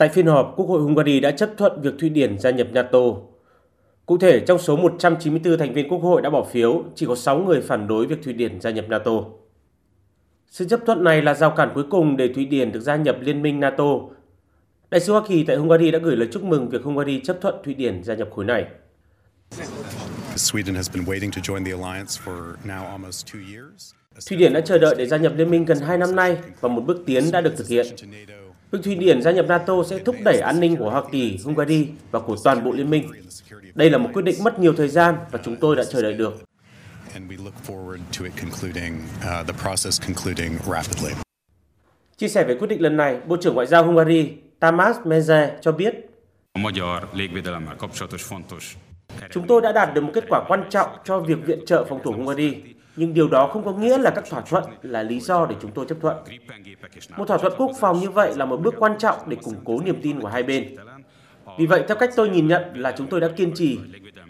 Tại phiên họp, Quốc hội Hungary đã chấp thuận việc Thụy Điển gia nhập NATO. Cụ thể, trong số 194 thành viên Quốc hội đã bỏ phiếu, chỉ có 6 người phản đối việc Thụy Điển gia nhập NATO. Sự chấp thuận này là rào cản cuối cùng để Thụy Điển được gia nhập Liên minh NATO. Đại sứ Hoa Kỳ tại Hungary đã gửi lời chúc mừng việc Hungary chấp thuận Thụy Điển gia nhập khối này. Thụy Điển đã chờ đợi để gia nhập liên minh gần 2 năm nay và một bước tiến đã được thực hiện. Việc Thụy Điển gia nhập NATO sẽ thúc đẩy an ninh của Hoa Kỳ, Hungary và của toàn bộ liên minh. Đây là một quyết định mất nhiều thời gian và chúng tôi đã chờ đợi được. Chia sẻ về quyết định lần này, Bộ trưởng Ngoại giao Hungary Tamás Meze cho biết Chúng tôi đã đạt được một kết quả quan trọng cho việc viện trợ phòng thủ Hungary, nhưng điều đó không có nghĩa là các thỏa thuận là lý do để chúng tôi chấp thuận. Một thỏa thuận quốc phòng như vậy là một bước quan trọng để củng cố niềm tin của hai bên. Vì vậy, theo cách tôi nhìn nhận là chúng tôi đã kiên trì,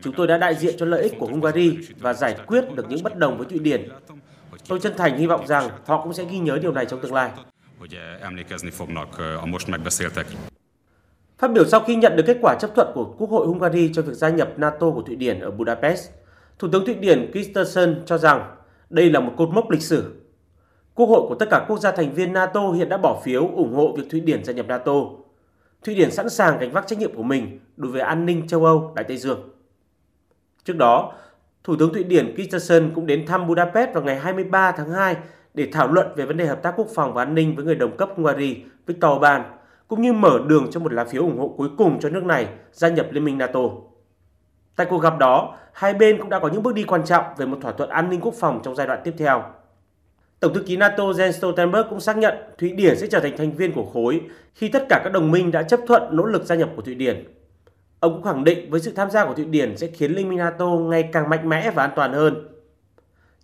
chúng tôi đã đại diện cho lợi ích của Hungary và giải quyết được những bất đồng với Thụy Điển. Tôi chân thành hy vọng rằng họ cũng sẽ ghi nhớ điều này trong tương lai. Phát biểu sau khi nhận được kết quả chấp thuận của Quốc hội Hungary cho việc gia nhập NATO của Thụy Điển ở Budapest, Thủ tướng Thụy Điển Kristersson cho rằng đây là một cột mốc lịch sử. Quốc hội của tất cả quốc gia thành viên NATO hiện đã bỏ phiếu ủng hộ việc Thụy Điển gia nhập NATO. Thụy Điển sẵn sàng gánh vác trách nhiệm của mình đối với an ninh châu Âu, Đại Tây Dương. Trước đó, Thủ tướng Thụy Điển Kristersson cũng đến thăm Budapest vào ngày 23 tháng 2 để thảo luận về vấn đề hợp tác quốc phòng và an ninh với người đồng cấp Hungary Viktor Orbán, cũng như mở đường cho một lá phiếu ủng hộ cuối cùng cho nước này gia nhập Liên minh NATO. Tại cuộc gặp đó, hai bên cũng đã có những bước đi quan trọng về một thỏa thuận an ninh quốc phòng trong giai đoạn tiếp theo. Tổng thư ký NATO Jens Stoltenberg cũng xác nhận Thụy Điển sẽ trở thành thành viên của khối khi tất cả các đồng minh đã chấp thuận nỗ lực gia nhập của Thụy Điển. Ông cũng khẳng định với sự tham gia của Thụy Điển sẽ khiến Liên minh NATO ngày càng mạnh mẽ và an toàn hơn.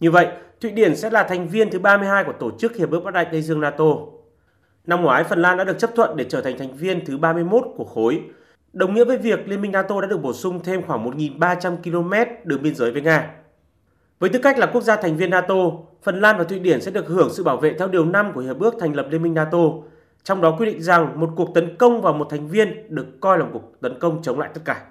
Như vậy, Thụy Điển sẽ là thành viên thứ 32 của Tổ chức Hiệp ước Bắc Đại Tây Dương NATO. Năm ngoái, Phần Lan đã được chấp thuận để trở thành thành viên thứ 31 của khối, đồng nghĩa với việc Liên minh NATO đã được bổ sung thêm khoảng 1.300 km đường biên giới với Nga. Với tư cách là quốc gia thành viên NATO, Phần Lan và Thụy Điển sẽ được hưởng sự bảo vệ theo Điều 5 của Hiệp ước thành lập Liên minh NATO, trong đó quy định rằng một cuộc tấn công vào một thành viên được coi là một cuộc tấn công chống lại tất cả.